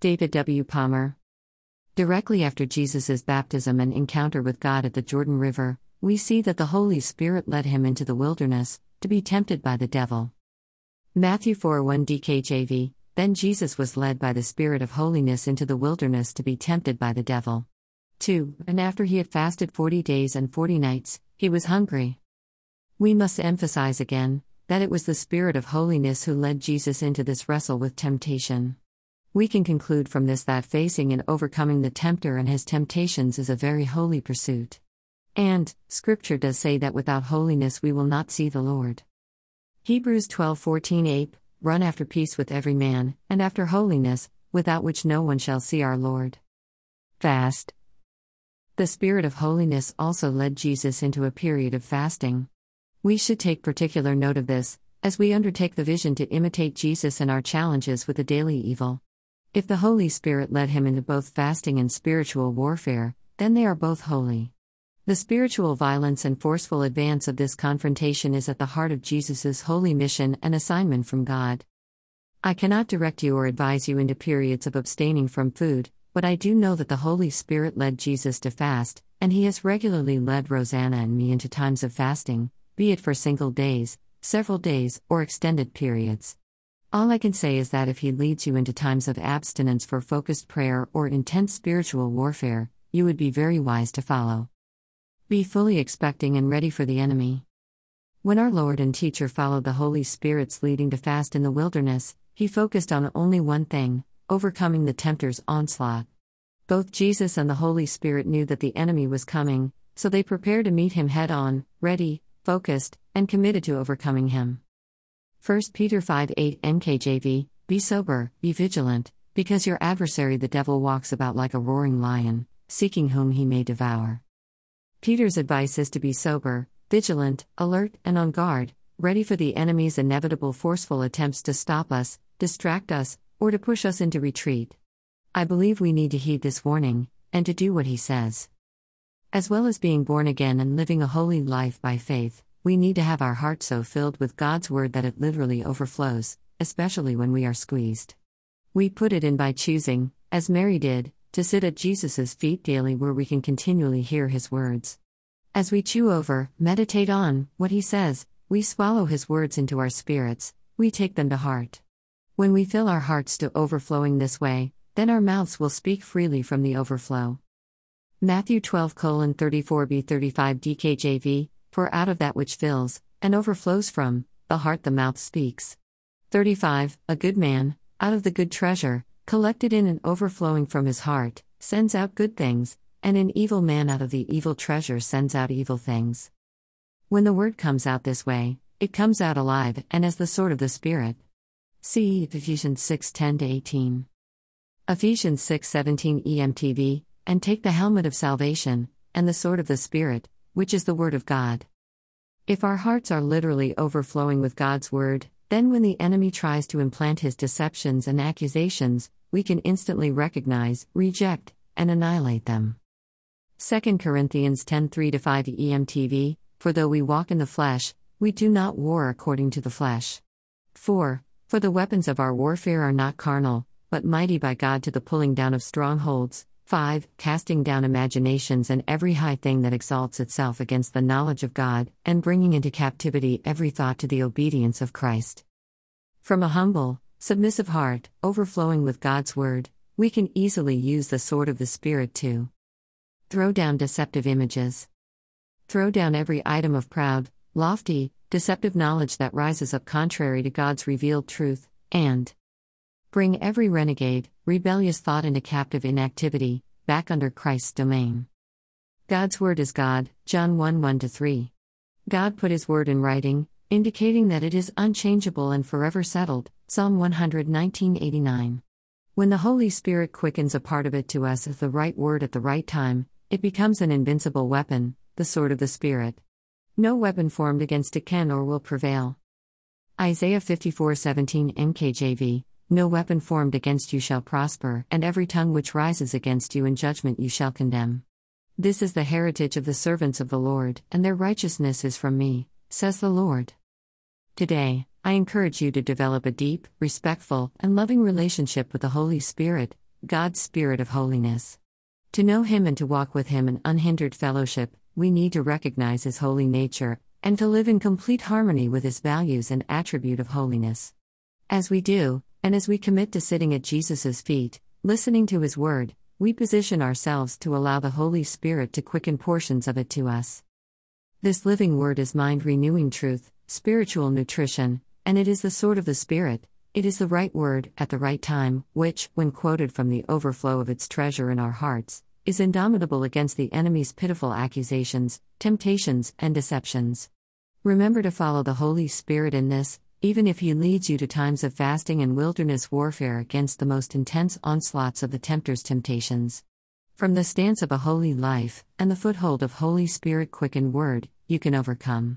David W. Palmer. Directly after Jesus' baptism and encounter with God at the Jordan River, we see that the Holy Spirit led him into the wilderness to be tempted by the devil. Matthew 4 1 DKJV Then Jesus was led by the Spirit of holiness into the wilderness to be tempted by the devil. 2. And after he had fasted forty days and forty nights, he was hungry. We must emphasize again that it was the Spirit of holiness who led Jesus into this wrestle with temptation. We can conclude from this that facing and overcoming the tempter and his temptations is a very holy pursuit. And, Scripture does say that without holiness we will not see the Lord. Hebrews 12:14 8 Run after peace with every man, and after holiness, without which no one shall see our Lord. Fast. The Spirit of holiness also led Jesus into a period of fasting. We should take particular note of this, as we undertake the vision to imitate Jesus in our challenges with the daily evil. If the Holy Spirit led him into both fasting and spiritual warfare, then they are both holy. The spiritual violence and forceful advance of this confrontation is at the heart of Jesus' holy mission and assignment from God. I cannot direct you or advise you into periods of abstaining from food, but I do know that the Holy Spirit led Jesus to fast, and he has regularly led Rosanna and me into times of fasting, be it for single days, several days, or extended periods. All I can say is that if He leads you into times of abstinence for focused prayer or intense spiritual warfare, you would be very wise to follow. Be fully expecting and ready for the enemy. When our Lord and Teacher followed the Holy Spirit's leading to fast in the wilderness, He focused on only one thing overcoming the tempter's onslaught. Both Jesus and the Holy Spirit knew that the enemy was coming, so they prepared to meet him head on, ready, focused, and committed to overcoming him. 1 Peter 5 8 NKJV Be sober, be vigilant, because your adversary the devil walks about like a roaring lion, seeking whom he may devour. Peter's advice is to be sober, vigilant, alert, and on guard, ready for the enemy's inevitable forceful attempts to stop us, distract us, or to push us into retreat. I believe we need to heed this warning, and to do what he says. As well as being born again and living a holy life by faith, we need to have our heart so filled with God's word that it literally overflows, especially when we are squeezed. We put it in by choosing, as Mary did, to sit at Jesus' feet daily where we can continually hear his words. As we chew over, meditate on, what he says, we swallow his words into our spirits, we take them to heart. When we fill our hearts to overflowing this way, then our mouths will speak freely from the overflow. Matthew 12 34b 35 DKJV, for out of that which fills, and overflows from, the heart the mouth speaks. 35 A good man, out of the good treasure, collected in and overflowing from his heart, sends out good things, and an evil man out of the evil treasure sends out evil things. When the word comes out this way, it comes out alive and as the sword of the Spirit. See Ephesians 6 10 18. Ephesians 6 17 EMTV and take the helmet of salvation, and the sword of the Spirit, which is the Word of God. If our hearts are literally overflowing with God's Word, then when the enemy tries to implant his deceptions and accusations, we can instantly recognize, reject, and annihilate them. 2 Corinthians 10 3 5 EMTV For though we walk in the flesh, we do not war according to the flesh. 4. For the weapons of our warfare are not carnal, but mighty by God to the pulling down of strongholds 5. Casting down imaginations and every high thing that exalts itself against the knowledge of God, and bringing into captivity every thought to the obedience of Christ. From a humble, submissive heart, overflowing with God's word, we can easily use the sword of the Spirit to throw down deceptive images, throw down every item of proud, lofty, deceptive knowledge that rises up contrary to God's revealed truth, and Bring every renegade, rebellious thought into captive inactivity, back under Christ's domain. God's Word is God, John 1 1 3. God put His Word in writing, indicating that it is unchangeable and forever settled, Psalm 119:89. When the Holy Spirit quickens a part of it to us as the right word at the right time, it becomes an invincible weapon, the sword of the Spirit. No weapon formed against it can or will prevail. Isaiah 54:17 NKJV no weapon formed against you shall prosper, and every tongue which rises against you in judgment you shall condemn. This is the heritage of the servants of the Lord, and their righteousness is from me, says the Lord. Today, I encourage you to develop a deep, respectful, and loving relationship with the Holy Spirit, God's Spirit of holiness. To know Him and to walk with Him in unhindered fellowship, we need to recognize His holy nature, and to live in complete harmony with His values and attribute of holiness. As we do, and as we commit to sitting at Jesus' feet, listening to His Word, we position ourselves to allow the Holy Spirit to quicken portions of it to us. This living Word is mind renewing truth, spiritual nutrition, and it is the sword of the Spirit. It is the right word, at the right time, which, when quoted from the overflow of its treasure in our hearts, is indomitable against the enemy's pitiful accusations, temptations, and deceptions. Remember to follow the Holy Spirit in this, even if He leads you to times of fasting and wilderness warfare against the most intense onslaughts of the tempter's temptations. From the stance of a holy life, and the foothold of Holy Spirit quickened word, you can overcome.